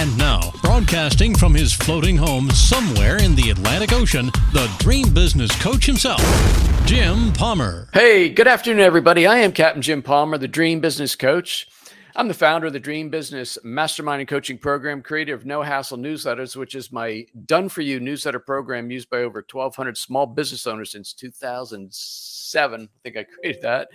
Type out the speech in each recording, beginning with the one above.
And now, broadcasting from his floating home somewhere in the Atlantic Ocean, the dream business coach himself, Jim Palmer. Hey, good afternoon, everybody. I am Captain Jim Palmer, the dream business coach. I'm the founder of the Dream Business Mastermind and Coaching Program, creator of No Hassle Newsletters, which is my done for you newsletter program used by over 1,200 small business owners since 2007. I think I created that.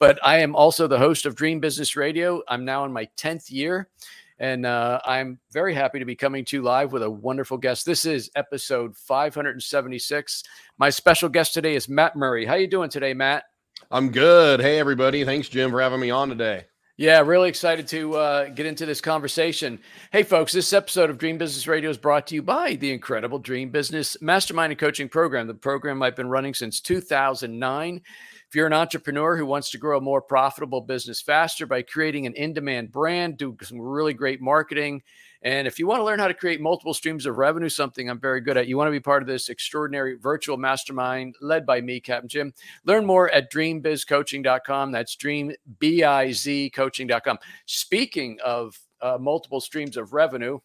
But I am also the host of Dream Business Radio. I'm now in my 10th year. And uh, I'm very happy to be coming to you live with a wonderful guest. This is episode 576. My special guest today is Matt Murray. How are you doing today, Matt? I'm good. Hey, everybody. Thanks, Jim, for having me on today. Yeah, really excited to uh, get into this conversation. Hey, folks, this episode of Dream Business Radio is brought to you by the incredible Dream Business Mastermind and Coaching Program, the program I've been running since 2009. If you're an entrepreneur who wants to grow a more profitable business faster by creating an in demand brand, do some really great marketing, and if you want to learn how to create multiple streams of revenue, something I'm very good at, you want to be part of this extraordinary virtual mastermind led by me, Captain Jim. Learn more at dreambizcoaching.com. That's dreambizcoaching.com. Speaking of uh, multiple streams of revenue,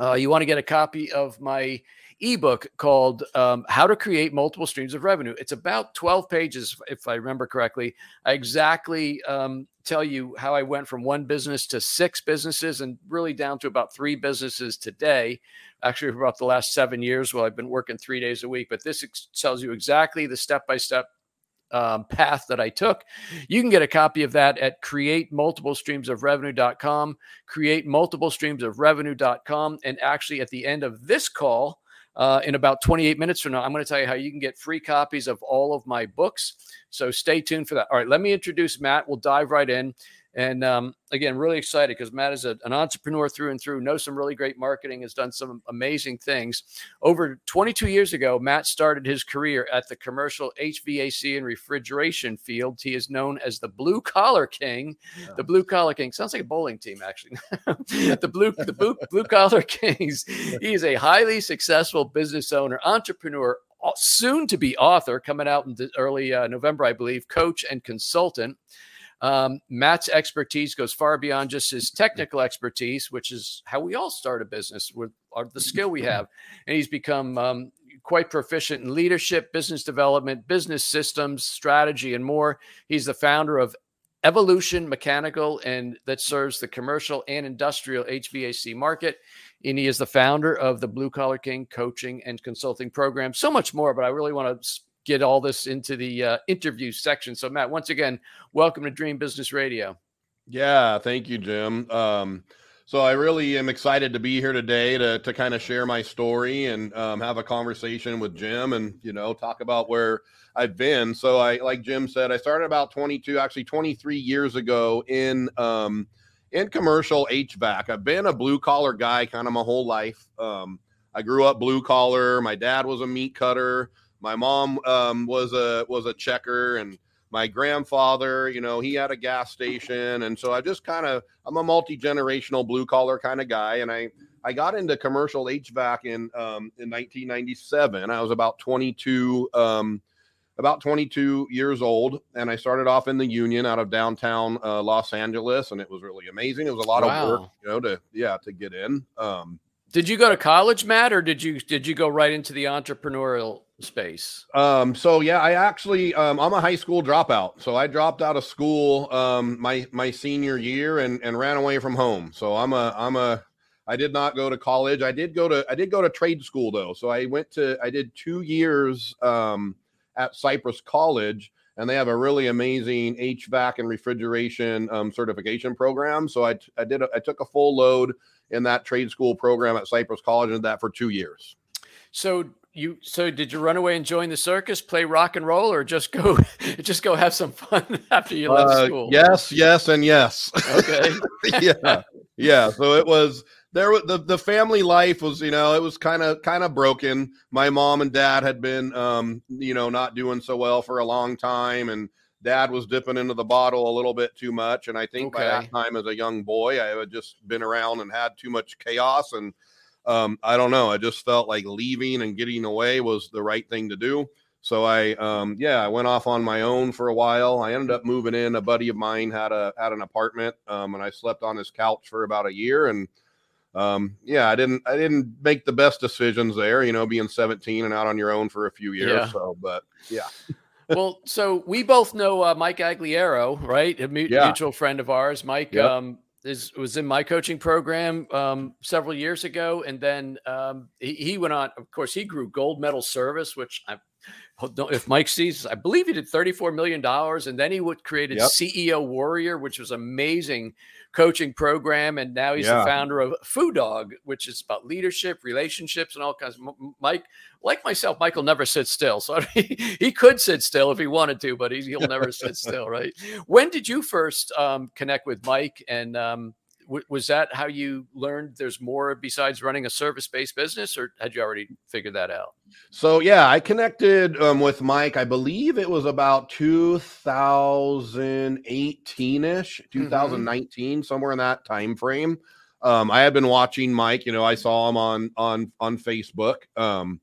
uh, you want to get a copy of my ebook called um, How to Create Multiple Streams of Revenue. It's about 12 pages, if I remember correctly. I exactly um, tell you how I went from one business to six businesses and really down to about three businesses today. Actually, for about the last seven years, well, I've been working three days a week, but this ex- tells you exactly the step by step um, path that I took. You can get a copy of that at create multiple streams of revenue.com, create multiple streams of revenue.com. And actually, at the end of this call, uh, in about 28 minutes from now, I'm going to tell you how you can get free copies of all of my books. So stay tuned for that. All right, let me introduce Matt. We'll dive right in. And um, again, really excited because Matt is a, an entrepreneur through and through, knows some really great marketing, has done some amazing things. Over 22 years ago, Matt started his career at the commercial HVAC and refrigeration field. He is known as the Blue Collar King. Yeah. The Blue Collar King sounds like a bowling team, actually. the Blue the Blue, Blue Collar Kings. He is a highly successful business owner, entrepreneur, soon to be author, coming out in early uh, November, I believe, coach and consultant. Um, Matt's expertise goes far beyond just his technical expertise, which is how we all start a business with our, the skill we have. And he's become um, quite proficient in leadership, business development, business systems, strategy, and more. He's the founder of Evolution Mechanical, and that serves the commercial and industrial HVAC market. And he is the founder of the Blue Collar King coaching and consulting program. So much more, but I really want to get all this into the uh, interview section. So, Matt, once again, welcome to Dream Business Radio. Yeah, thank you, Jim. Um, so I really am excited to be here today to to kind of share my story and um, have a conversation with Jim and you know talk about where I've been. So I like Jim said, I started about 22, actually 23 years ago in um, in commercial HVAC. I've been a blue collar guy kind of my whole life. Um, I grew up blue collar. My dad was a meat cutter. My mom um, was a was a checker, and my grandfather, you know, he had a gas station, and so I just kind of I'm a multi generational blue collar kind of guy, and I I got into commercial HVAC in um, in 1997. I was about 22. Um, about 22 years old and i started off in the union out of downtown uh, los angeles and it was really amazing it was a lot wow. of work you know to yeah to get in um, did you go to college matt or did you did you go right into the entrepreneurial space? Um, so yeah, I actually um, I'm a high school dropout. So I dropped out of school um, my my senior year and and ran away from home. So I'm a I'm a I did not go to college. I did go to I did go to trade school though. So I went to I did two years um, at Cypress College, and they have a really amazing HVAC and refrigeration um, certification program. So I I did a, I took a full load in that trade school program at Cypress College and did that for two years. So you so did you run away and join the circus, play rock and roll, or just go just go have some fun after you left uh, school? Yes, yes, and yes. Okay. yeah. Yeah. So it was there was the, the family life was you know it was kind of kind of broken my mom and dad had been um you know not doing so well for a long time and dad was dipping into the bottle a little bit too much and i think by that time as a young boy i had just been around and had too much chaos and um i don't know i just felt like leaving and getting away was the right thing to do. So i um yeah i went off on my own for a while. I ended up moving in. A buddy of mine had a had an apartment um and i slept on his couch for about a year and um yeah i didn't i didn't make the best decisions there you know being 17 and out on your own for a few years Yeah. so but yeah well, so we both know uh, Mike Agliata, right? A mu- Yeah. mutual friend of ours. Mike Yep. um, is was in my coaching program um, several years ago, and then um, he, he went on. Of course, he grew gold medal service, which I if Mike sees, I believe he did thirty four million dollars, and then he would created Yep. CEO Warrior, which was amazing coaching program, and now he's the founder of Food Dog, which is about leadership, relationships, and all kinds. Of, Mike, like myself, Michael never sits still, so he, he could sit still if he wanted to, but he, he'll never sit still, right? When did you first um, connect with Mike, and um, w- was that how you learned there's more besides running a service based business, or had you already figured that out? So yeah, I connected um, with Mike. I believe it was about 2018ish, 2019, somewhere in that time frame. Um, I had been watching Mike. You know, I saw him on on on Facebook, um,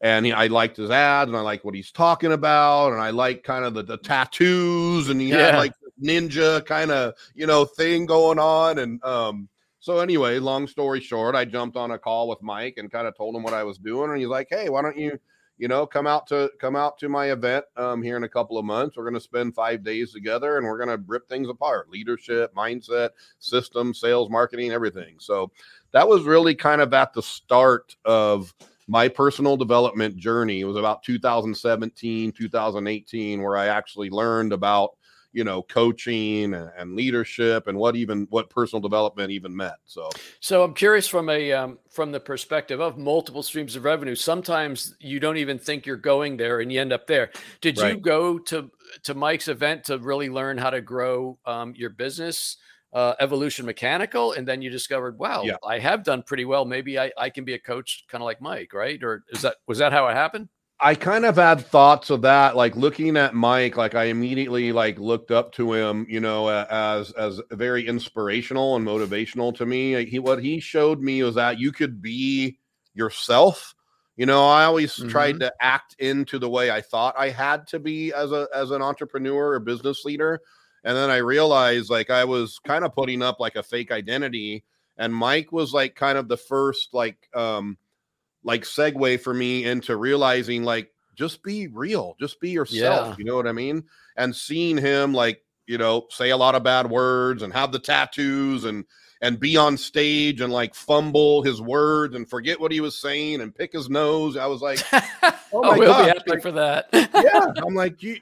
and he, I liked his ads, and I like what he's talking about, and I like kind of the, the tattoos, and he had Yeah. like ninja kind of you know thing going on, and um, so anyway, long story short, I jumped on a call with Mike and kind of told him what I was doing, and he's like, "Hey, why don't you, you know, come out to come out to my event um, here in a couple of months? We're going to spend five days together, and we're going to rip things apart: leadership, mindset, system, sales, marketing, everything." So that was really kind of at the start of my personal development journey. It was about 2017, 2018, where I actually learned about you know coaching and, and leadership and what even what personal development even meant so So I'm curious from a um, from the perspective of multiple streams of revenue. Sometimes you don't even think you're going there, and you end up there. Did you go to to Mike's event to really learn how to grow um, your business, uh, Evolution Mechanical, and then you discovered, wow, Yeah. I have done pretty well. Maybe I, I can be a coach, kind of like Mike, right? Or is that was that how it happened? I kind of had thoughts of that, like looking at Mike, like I immediately like looked up to him, you know, as as very inspirational and motivational to me. He what he showed me was that you could be yourself. You know, I always tried to act into the way I thought I had to be as a as an entrepreneur or business leader, and then I realized like I was kind of putting up like a fake identity, and Mike was like kind of the first like um like segue for me into realizing like just be real just be yourself Yeah. you know what i mean and seeing him like you know say a lot of bad words and have the tattoos and and be on stage and like fumble his words and forget what he was saying and pick his nose i was like oh, my God, we'll gosh, be happy like- for that. yeah i'm like you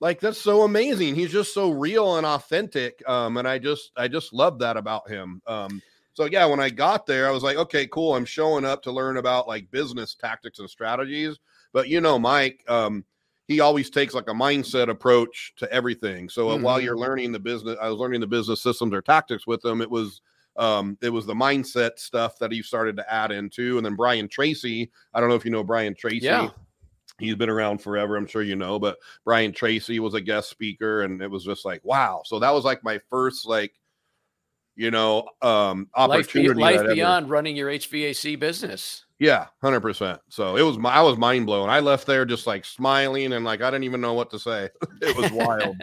like that's so amazing he's just so real and authentic um and i just i just love that about him um so yeah when i got there i was like okay cool i'm showing up to learn about like business tactics and strategies but you know mike um he always takes like a mindset approach to everything so uh, while Mhm. you're learning the business i was learning the business systems or tactics with him it was um, it was the mindset stuff that he started to add into, and then Brian Tracy. I don't know if you know Brian Tracy Yeah. he's been around forever i'm sure you know but brian tracy was a guest speaker and it was just like wow so that was like my first like you know um life, opportunity life that I'd ever- beyond running your HVAC business. yeah 100% so it was my i was mind blown. I left there just like smiling and like i didn't even know what to say. It was wild.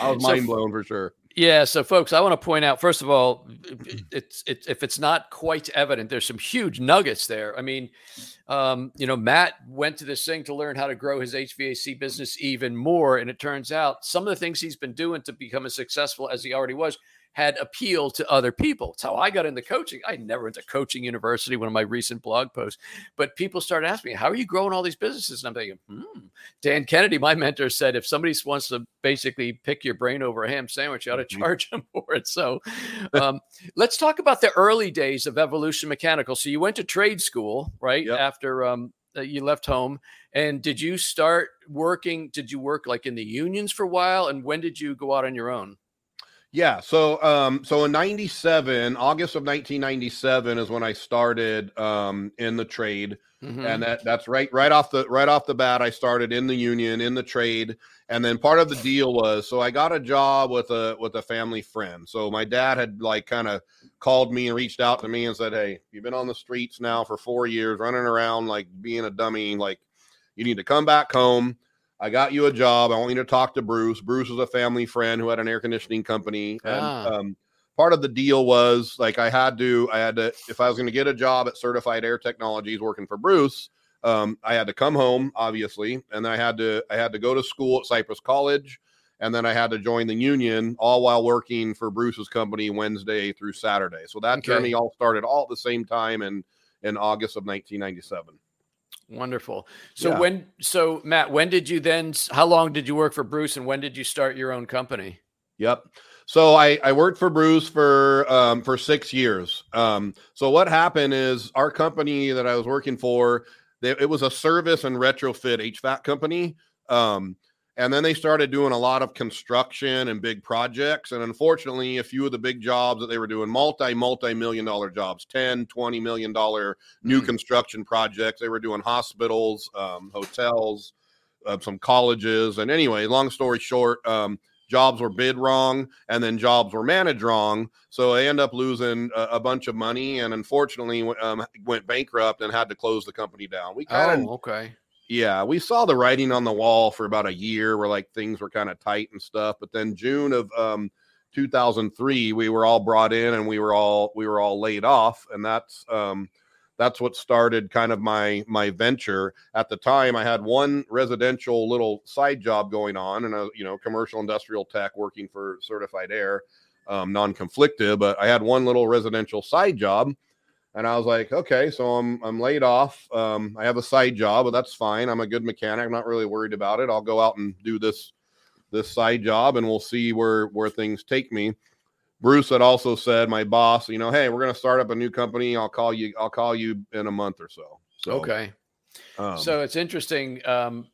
I was So mind blown for sure. Yeah, so folks, I want to point out first of all, it's it's if it's not quite evident, there's some huge nuggets there. I mean, um, you know, Matt went to this thing to learn how to grow his HVAC business even more, and it turns out some of the things he's been doing to become as successful as he already was had appeal to other people. It's how I got into coaching. I never went to coaching university, one of my recent blog posts, but people started asking me, "How are you growing all these businesses?" And I'm thinking, hmm. Dan Kennedy, my mentor, said if somebody wants to basically pick your brain over a ham sandwich, you ought to Mhm. charge them for it. So um, let's talk about the early days of Evolution Mechanical. So you went to trade school, right? Yep. After um, uh, you left home. And did you start working? Did you work like in the unions for a while? And when did you go out on your own? Yeah. So, um, so in '97, August of 1997 is when I started um, in the trade, Mhm. and that that's right right off the right off the bat. I started in the union in the trade, and then part of the deal was so I got a job with a with a family friend. So my dad had like kind of called me and reached out to me and said, "Hey, you've been on the streets now for four years, running around like being a dummy. Like, you need to come back home." I got you a job. I want you to talk to Bruce. Bruce was a family friend who had an air conditioning company. And Ah. um, part of the deal was like I had to, I had to, if I was going to get a job at Certified Air Technologies working for Bruce, um, I had to come home, obviously, and I had to, I had to go to school at Cypress College, and then I had to join the union, all while working for Bruce's company Wednesday through Saturday. So that Okay. journey all started all at the same time in in August of 1997. Wonderful. So Yeah. when so Matt, when did you then how long did you work for Bruce and when did you start your own company? Yep. So I, I worked for Bruce for um, for six years. Um, so what happened is our company that I was working for, they, it was a service and retrofit HVAC company. Um, and then they started doing a lot of construction and big projects. And unfortunately, a few of the big jobs that they were doing, multi, multi million dollar jobs, 10, 20 million dollar new Mm. construction projects. They were doing hospitals, um, hotels, uh, some colleges. And anyway, long story short, um, jobs were bid wrong and then jobs were managed wrong. So they end up losing a, a bunch of money and unfortunately um, went bankrupt and had to close the company down. We kind of Oh, okay. Yeah, we saw the writing on the wall for about a year where like things were kind of tight and stuff. But then June of um 2003, we were all brought in and we were all we were all laid off, and that's um that's what started kind of my my venture. At the time, I had one residential little side job going on, and a you know commercial industrial tech working for Certified Air, um, non-conflictive. But I had one little residential side job, and I was like, okay, so I'm I'm laid off. Um, I have a side job, but that's fine. I'm a good mechanic. I'm not really worried about it. I'll go out and do this this side job, and we'll see where where things take me. Bruce had also said, my boss, you know, hey, we're going to start up a new company. I'll call you. I'll call you in a month or so. So okay. um, so it's interesting. Um,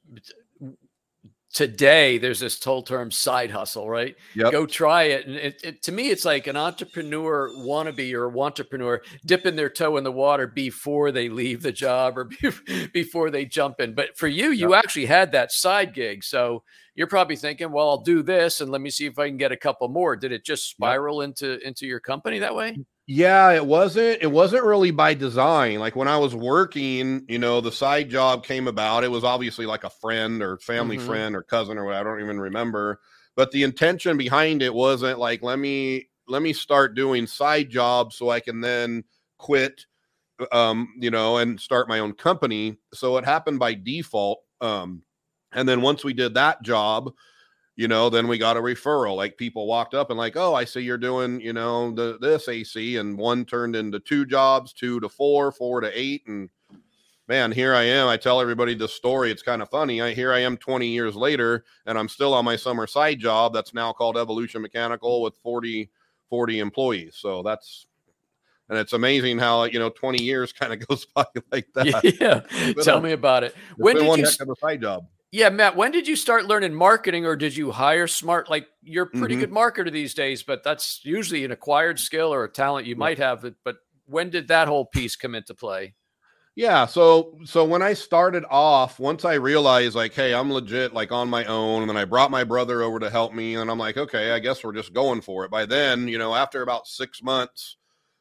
today, there's this whole term side hustle, right? Yep. Go try it. And it, it, to me, it's like an entrepreneur wannabe or a entrepreneur dipping their toe in the water before they leave the job or be- before they jump in. But for you, you actually had that side gig. So you're probably thinking, well, I'll do this and let me see if I can get a couple more. Did it just spiral into into your company that way? Yeah, it wasn't. It wasn't really by design. Like when I was working, you know, the side job came about. It was obviously like a friend or family Mhm. friend or cousin or what I don't even remember. But the intention behind it wasn't like let me let me start doing side jobs so I can then quit, um, you know, and start my own company. So it happened by default. Um, and then once we did that job, you know, then we got a referral. Like people walked up and like, oh, I see you're doing, you know, the this AC, and one turned into two jobs, two to four, four to eight, and man, here I am. I tell everybody this story. It's kind of funny. I here I am 20 years later, and I'm still on my summer side job that's now called Evolution Mechanical with 40 40 employees. So that's and it's amazing how you know 20 years kind of goes by like that. Yeah. Tell a- me about it. When did you heck of a side job. Yeah, Matt, when did you start learning marketing or did you hire smart? Like you're a pretty Mhm. good marketer these days, but that's usually an acquired skill or a talent you might have. It, but when did that whole piece come into play? Yeah, so so when I started off, once I realized like, hey, I'm legit like on my own, and then I brought my brother over to help me, and I'm like, okay, I guess we're just going for it. By then, you know, after about six months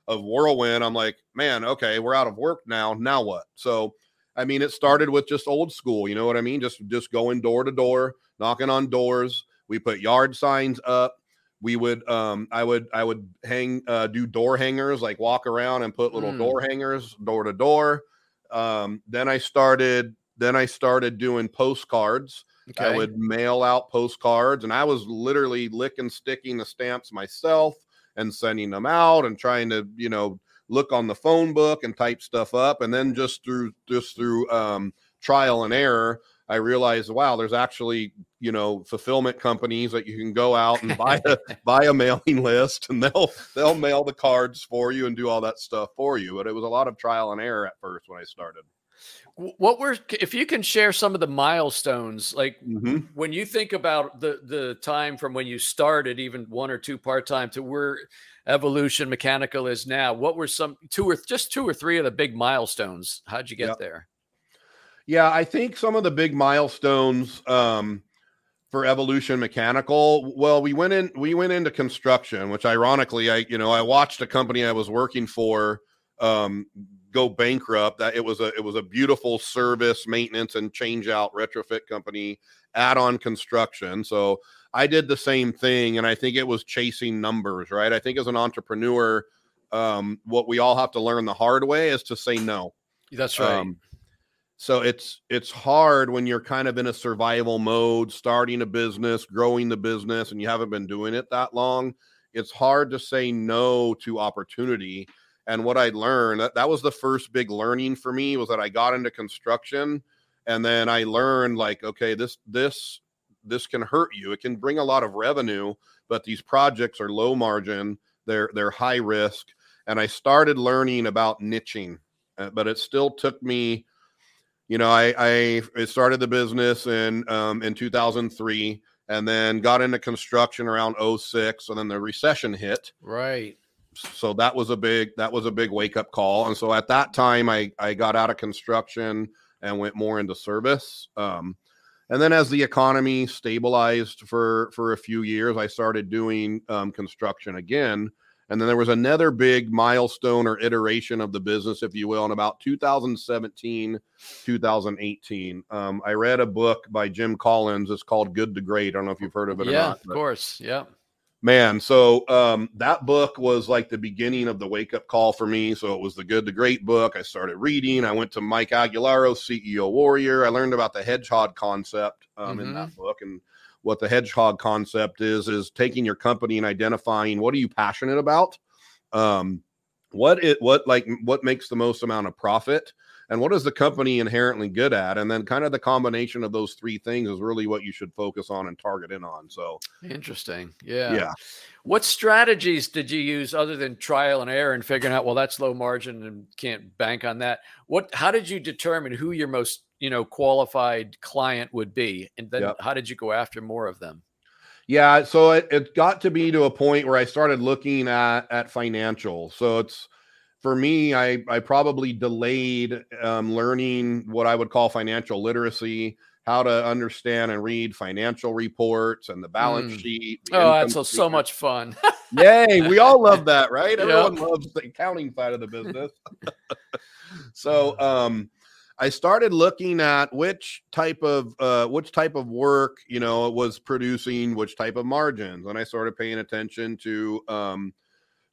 of whirlwind, I'm like, man, okay, we're out of work now. Now what? So, I mean, it started with just old school, you know what I mean? Just just going door to door, knocking on doors. We put yard signs up. We would, um, I would, I would hang, uh, do door hangers, like walk around and put little Mm. door hangers door to door um then i started then i started doing postcards i would mail out postcards and i was literally licking sticking the stamps myself and sending them out and trying to you know look on the phone book and type stuff up and then just through just through um trial and error i realized wow there's actually you know fulfillment companies that you can go out and buy a buy a mailing list and they'll they'll mail the cards for you and do all that stuff for you but it was a lot of trial and error at first when i started What were if you can share some of the milestones like Mhm. when you think about the the time from when you started even one or two part-time to where evolution mechanical is now what were some two or just two or three of the big milestones how'd you get Yep. there Yeah, I think some of the big milestones um, for Evolution Mechanical. Well, we went in, we went into construction, which ironically, I you know I watched a company I was working for um, go bankrupt. That it was a it was a beautiful service, maintenance, and change out retrofit company, add on construction. So I did the same thing, and I think it was chasing numbers. Right. I think as an entrepreneur, um, what we all have to learn the hard way is to say no. that's right Um, so it's it's hard when you're kind of in a survival mode, starting a business, growing the business, and you haven't been doing it that long. It's hard to say no to opportunity. And what I learned that, that was the first big learning for me was that I got into construction, and then I learned like, okay, this this this can hurt you. It can bring a lot of revenue, but these projects are low margin. They're they're high risk, and I started learning about niching. Uh, but it still took me you know, I, I I started the business in um, in 2003 and then got into construction around 06 and then the recession hit. right So that was a big that was a big wake up call. And so at that time I I got out of construction and went more into service. Um, and then as the economy stabilized for for a few years, I started doing um, construction again. And then there was another big milestone or iteration of the business, if you will, in about 2017, 2018. Um, I read a book by Jim Collins. It's called Good to Great. I don't know if you've heard of it or yeah not. of course yeah man so um that book was like the beginning of the wake up call for me. So it was the good the great book. I started reading. I went to mike Agliata ceo warrior. I learned about the hedgehog concept um, in that book. And what the hedgehog concept is is taking your company and identifying what are you passionate about um what it what like what makes the most amount of profit and what is the company inherently good at and then kind of the combination of those three things is really what you should focus on and target in on so interesting yeah yeah What strategies did you use other than trial and error and figuring out, well, that's low margin and can't bank on that? What, how did you determine who your most, you know, qualified client would be? And then Yep. how did you go after more of them? Yeah, so it, it got to be to a point where I started looking at at financial. So it's for me, I I probably delayed um, learning what I would call financial literacy, how to understand and read financial reports and the balance Mm. sheet. the Oh, that's so, so much fun. Yay, we all love that, right? Yep. Everyone loves the accounting side of the business. so um I started looking at which type of uh which type of work, you know, was producing which type of margins. And I started paying attention to um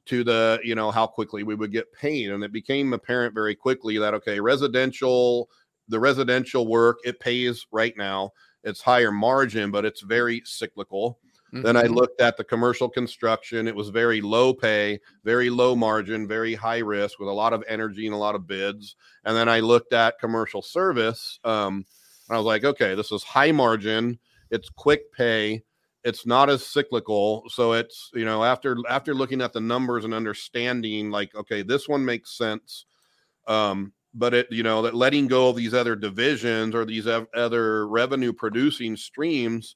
to the, you know, how quickly we would get paid. And it became apparent very quickly that okay, residential, the residential work, it pays right now. It's higher margin, but it's very cyclical. Then I Mhm. looked at the commercial construction. It was very low pay, very low margin, very high risk with a lot of energy and a lot of bids. And then I looked at commercial service. Um, I was like, okay, this is high margin. It's quick pay. It's not as cyclical. So it's, you know, after after looking at the numbers and understanding, like, okay, this one makes sense. Um, but it, you know, that letting go of these other divisions or these oth- other revenue producing streams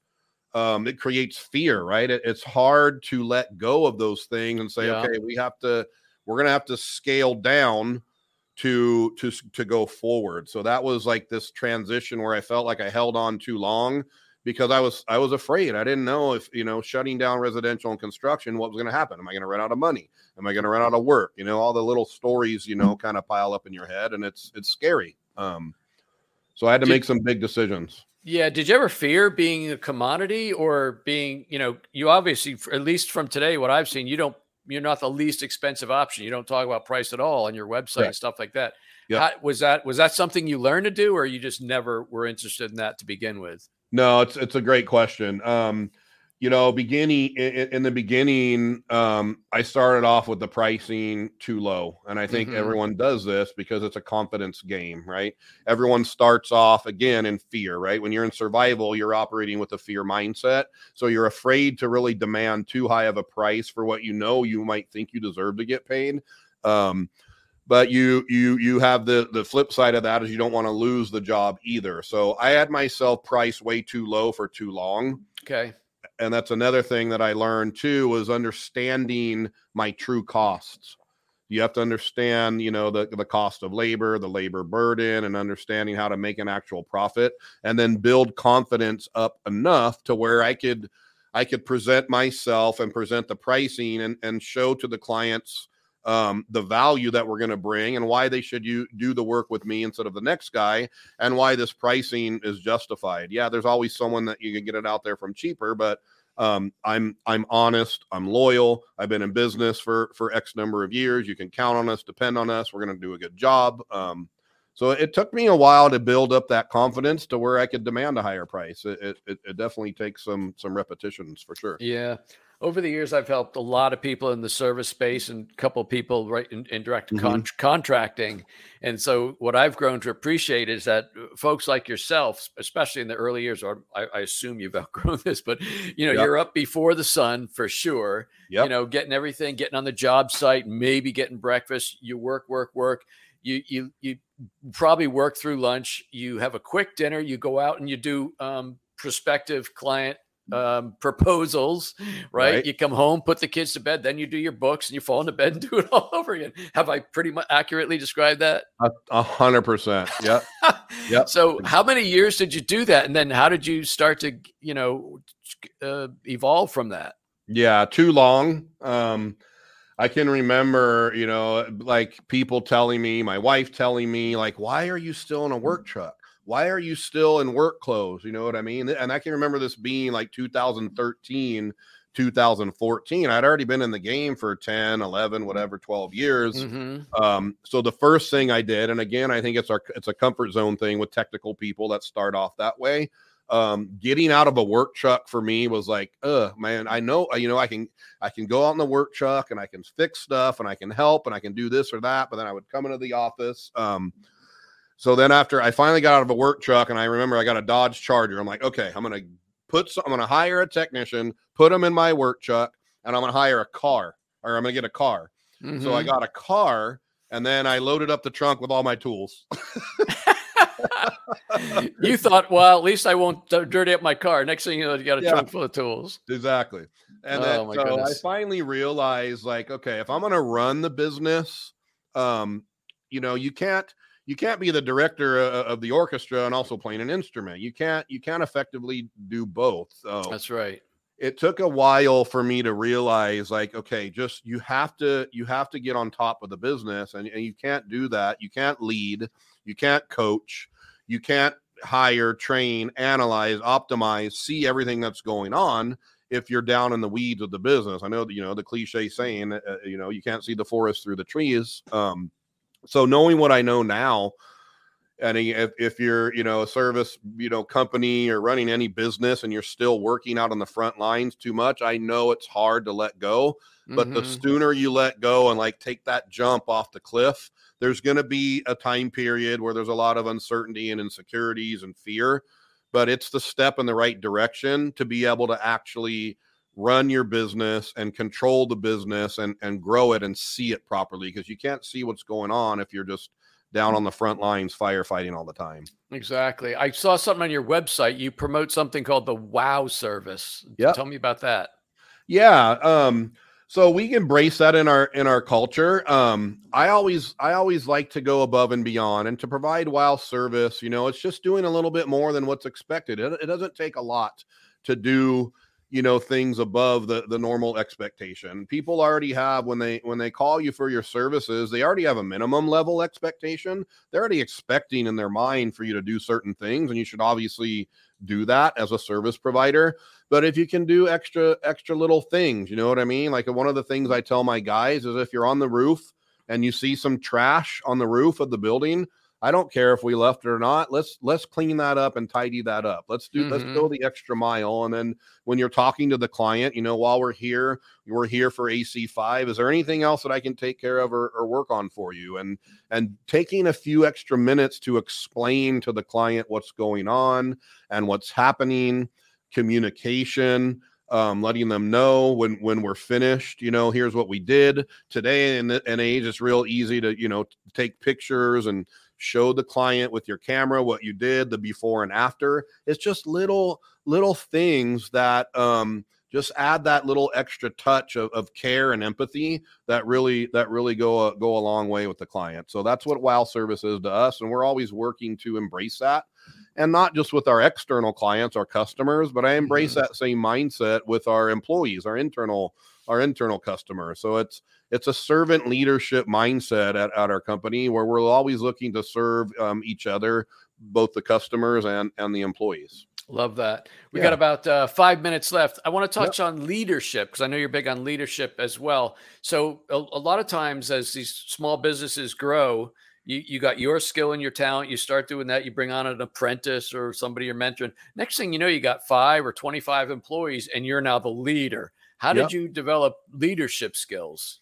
um, it creates fear, right? It, it's hard to let go of those things and say, Yeah. okay, we have to, we're going to have to scale down to to to go forward. So that was like this transition where I felt like I held on too long because I was I was afraid. I didn't know if you know shutting down residential and construction what was going to happen. Am I going to run out of money? Am I going to run out of work? You know, all the little stories you know kind of pile up in your head, and it's it's scary. Um, so I had to Did- make some big decisions. Yeah. Did you ever fear being a commodity or being, you know, you obviously, at least from today, what I've seen, you don't, you're not the least expensive option. You don't talk about price at all on your website and stuff like that. Yep. How, was that, was that something you learned to do or you just never were interested in that to begin with? No, it's it's a great question. Um, you know, beginning in, in the beginning, um, I started off with the pricing too low, and I think Mhm. everyone does this because it's a confidence game, right? Everyone starts off again in fear, right? When you're in survival, you're operating with a fear mindset, so you're afraid to really demand too high of a price for what you know you might think you deserve to get paid. Um, but you you you have the the flip side of that is you don't want to lose the job either. So I had myself priced way too low for too long. Okay. And that's another thing that I learned too was understanding my true costs. You have to understand, you know, the the cost of labor, the labor burden, and understanding how to make an actual profit, and then build confidence up enough to where I could I could present myself and present the pricing and and show to the clients um, the value that we're going to bring and why they should you do the work with me instead of the next guy and why this pricing is justified. Yeah, there's always someone that you can get it out there from cheaper, but um, I'm I'm honest, I'm loyal. I've been in business for for X number of years. You can count on us, depend on us. We're going to do a good job. Um, so it took me a while to build up that confidence to where I could demand a higher price. It, it, it definitely takes some some repetitions for sure. Yeah over the years, I've helped a lot of people in the service space and a couple of people right in, in direct mm-hmm. con- contracting. And so, what I've grown to appreciate is that folks like yourself, especially in the early years, or I, I assume you've outgrown this, but you know, yep. you're up before the sun for sure. Yep. You know, getting everything, getting on the job site, maybe getting breakfast. You work, work, work. You you you probably work through lunch. You have a quick dinner. You go out and you do um, prospective client um, proposals, right? right? You come home, put the kids to bed, then you do your books and you fall into bed and do it all over again. Have I pretty much accurately described that? A hundred percent. Yeah. yeah. So how many years did you do that? And then how did you start to, you know, uh, evolve from that? Yeah. Too long. Um, I can remember, you know, like people telling me, my wife telling me, like, why are you still in a work truck? Why are you still in work clothes? You know what I mean? And I can remember this being like 2013, 2014. I'd already been in the game for 10, 11, whatever, 12 years. Mm-hmm. Um, so the first thing I did, and again, I think it's our it's a comfort zone thing with technical people that start off that way. Um, getting out of a work truck for me was like, uh, man, I know, you know, I can, I can go out in the work truck and I can fix stuff and I can help and I can do this or that. But then I would come into the office. Um, so then after I finally got out of a work truck and I remember I got a Dodge Charger, I'm like, okay, I'm gonna put some, I'm gonna hire a technician, put them in my work truck, and I'm gonna hire a car or I'm gonna get a car. Mm-hmm. So I mm-hmm. got a car and then I loaded up the trunk with all my tools. you thought, well, at least I won't dirty up my car. Next thing you know, you got a yeah, trunk full of tools. Exactly. And oh, then so goodness. I finally realized, like, okay, if I'm going to run the business, um, you know, you can't you can't be the director of the orchestra and also playing an instrument. You can't you can't effectively do both. So that's right. It took a while for me to realize like okay, just you have to you have to get on top of the business and, and you can't do that. You can't lead, you can't coach, you can't hire, train, analyze, optimize, see everything that's going on if you're down in the weeds of the business. I know that you know the cliche saying, uh, you know, you can't see the forest through the trees. Um, so knowing what I know now, and if, if you're you know a service you know company or running any business and you're still working out on the front lines too much, I know it's hard to let go. But mm-hmm. the sooner you let go and like take that jump off the cliff, there's going to be a time period where there's a lot of uncertainty and insecurities and fear. But it's the step in the right direction to be able to actually run your business and control the business and and grow it and see it properly because you can't see what's going on if you're just down on the front lines firefighting all the time. Exactly. I saw something on your website. You promote something called the Wow service. Yeah. Tell me about that. Yeah. Um, so we embrace that in our in our culture. Um, I always I always like to go above and beyond and to provide wow service. You know, it's just doing a little bit more than what's expected. It, it doesn't take a lot to do you know things above the the normal expectation. People already have when they when they call you for your services they already have a minimum level expectation. They're already expecting in their mind for you to do certain things and you should obviously do that as a service provider. But if you can do extra extra little things you know what i mean? Like one of the things i tell my guys is if you're on the roof and you see some trash on the roof of the building I don't care if we left it or not. Let's let's clean that up and tidy that up. Let's do mm-hmm. let's go the extra mile. And then when you're talking to the client, you know, while we're here, we're here for AC5. Is there anything else that I can take care of or, or work on for you? And and taking a few extra minutes to explain to the client what's going on and what's happening, communication um, letting them know when when we're finished. You know, here's what we did today. In an age, it's real easy to you know take pictures and show the client with your camera what you did, the before and after. It's just little little things that um, just add that little extra touch of, of care and empathy that really that really go a, go a long way with the client. So that's what Wow Service is to us, and we're always working to embrace that and not just with our external clients, our customers, but I embrace mm-hmm. that same mindset with our employees, our internal our internal customers. So it's it's a servant leadership mindset at, at our company where we're always looking to serve um, each other, both the customers and and the employees. Love that. We yeah. got about uh, five minutes left. I want to touch yep. on leadership because I know you're big on leadership as well. So a, a lot of times, as these small businesses grow, you, you got your skill and your talent. You start doing that. You bring on an apprentice or somebody you're mentoring. Next thing you know, you got five or 25 employees and you're now the leader. How did yep. you develop leadership skills?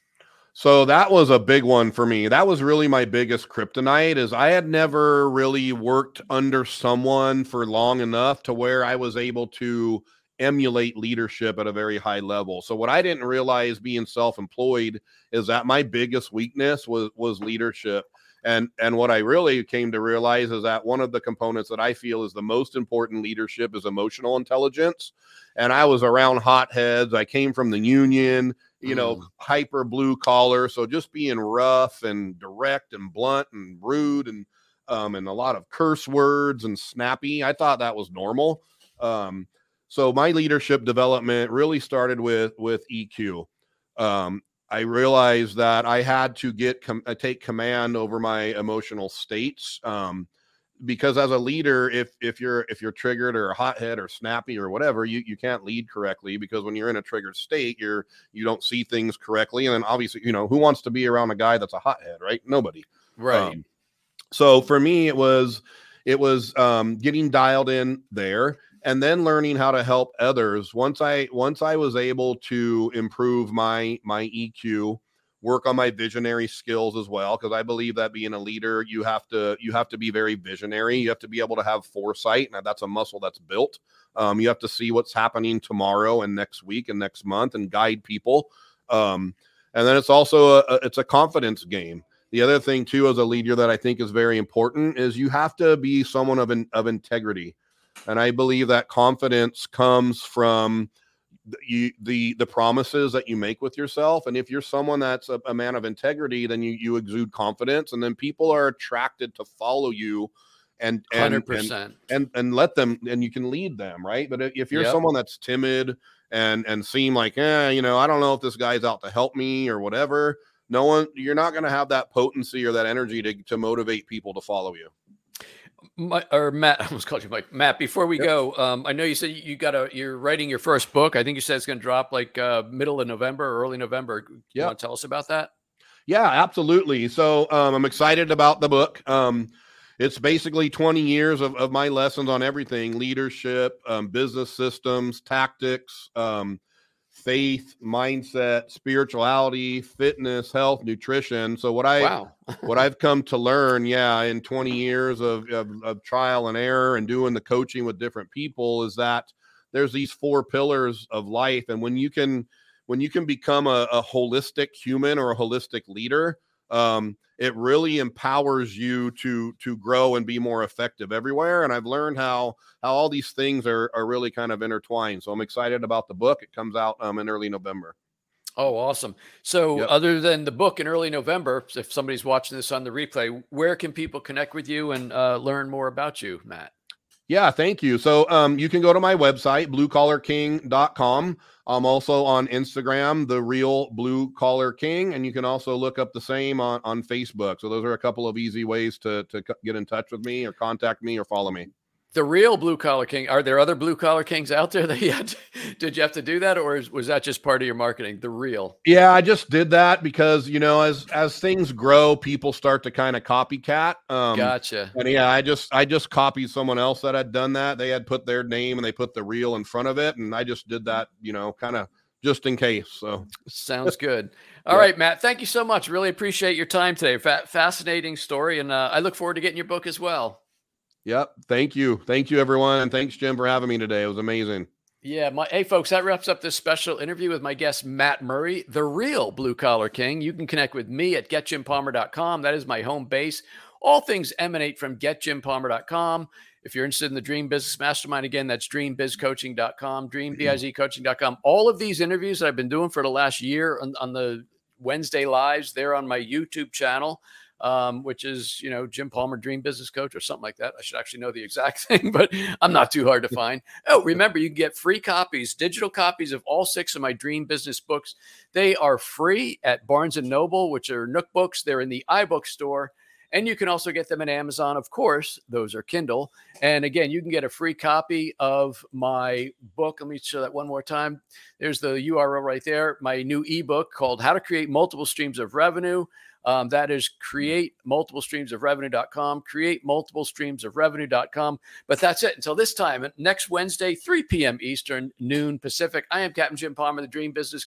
So that was a big one for me. That was really my biggest kryptonite is I had never really worked under someone for long enough to where I was able to emulate leadership at a very high level. So what I didn't realize being self-employed is that my biggest weakness was was leadership. And and what I really came to realize is that one of the components that I feel is the most important leadership is emotional intelligence. And I was around hotheads. I came from the union, you know, mm. hyper blue collar. So just being rough and direct and blunt and rude and um, and a lot of curse words and snappy. I thought that was normal. Um, so my leadership development really started with with EQ. Um, I realized that I had to get com- uh, take command over my emotional states. Um, because as a leader, if if you're if you're triggered or a hothead or snappy or whatever, you you can't lead correctly because when you're in a triggered state, you're you don't see things correctly. And then obviously, you know, who wants to be around a guy that's a hothead, right? Nobody. Right. Um, so for me, it was it was um, getting dialed in there and then learning how to help others once i once i was able to improve my my eq work on my visionary skills as well because i believe that being a leader you have to you have to be very visionary. You have to be able to have foresight and that's a muscle that's built. Um, you have to see what's happening tomorrow and next week and next month and guide people. Um, and then it's also a, a it's a confidence game. The other thing too as a leader that i think is very important is you have to be someone of, an, of integrity and I believe that confidence comes from the, the the promises that you make with yourself and if you're someone that's a, a, man of integrity then you you exude confidence and then people are attracted to follow you and and 100%. And, and, and let them and you can lead them right but if you're yep. someone that's timid and and seem like eh, you know i don't know if this guy's out to help me or whatever no one you're not going to have that potency or that energy to, to motivate people to follow you my, or Matt, I almost called you Mike. Matt, before we yep. go, um, I know you said you got a you're writing your first book. I think you said it's going to drop like uh, middle of November or early November. You want to tell us about that? Yeah, absolutely. So um, I'm excited about the book. Um, it's basically 20 years of, of my lessons on everything leadership, um, business systems, tactics, um, faith, mindset, spirituality, fitness, health, nutrition. So what I wow. what I've come to learn, yeah, in 20 years of, of, of trial and error and doing the coaching with different people is that there's these four pillars of life. And when you can when you can become a, a holistic human or a holistic leader, um, it really empowers you to to grow and be more effective everywhere and i've learned how how all these things are are really kind of intertwined so i'm excited about the book it comes out um, in early november. Oh awesome. So yep. other than the book in early november if somebody's watching this on the replay where can people connect with you and uh, learn more about you matt yeah, thank you. So um, you can go to my website, bluecollarking.com. I'm also on Instagram, the real blue collar king, and you can also look up the same on, on Facebook. So those are a couple of easy ways to, to get in touch with me or contact me or follow me the real blue collar king are there other blue collar kings out there that you had to, did you have to do that or was that just part of your marketing the real? Yeah i just did that because you know as as things grow people start to kind of copycat um gotcha. and yeah i just i just copied someone else that had done that. They had put their name and they put the real in front of it and i just did that you know kind of just in case so. Sounds good. All yeah. right, matt thank you so much. Really appreciate your time today. Fa- fascinating story and uh, i look forward to getting your book as well Yep. Thank you. Thank you, everyone. And thanks, Jim, for having me today. It was amazing. Yeah, my hey folks, that wraps up this special interview with my guest Matt Murray, the real blue collar king. You can connect with me at getjimpalmer.com. That is my home base. All things emanate from getjimpalmer.com. If you're interested in the Dream Business Mastermind, again, that's dreambizcoaching.com, dreambizcoaching.com. Mm-hmm. All of these interviews that I've been doing for the last year on, on the Wednesday lives, they're on my YouTube channel um, which is, you know, Jim Palmer Dream Business Coach or something like that. I should actually know the exact thing, but I'm not too hard to find. Oh, remember, you can get free copies, digital copies of all six of my Dream Business books. They are free at Barnes and Noble, which are Nook Books. They're in the iBook store. And you can also get them at Amazon. Of course, those are Kindle. And again, you can get a free copy of my book. Let me show that one more time. There's the URL right there. My new ebook called How to Create Multiple Streams of Revenue. Um, that is create multiple streams of revenue.com, create multiple streams of revenue.com. But that's it until this time, next Wednesday, 3 p.m. Eastern, noon Pacific. I am Captain Jim Palmer, the Dream Business.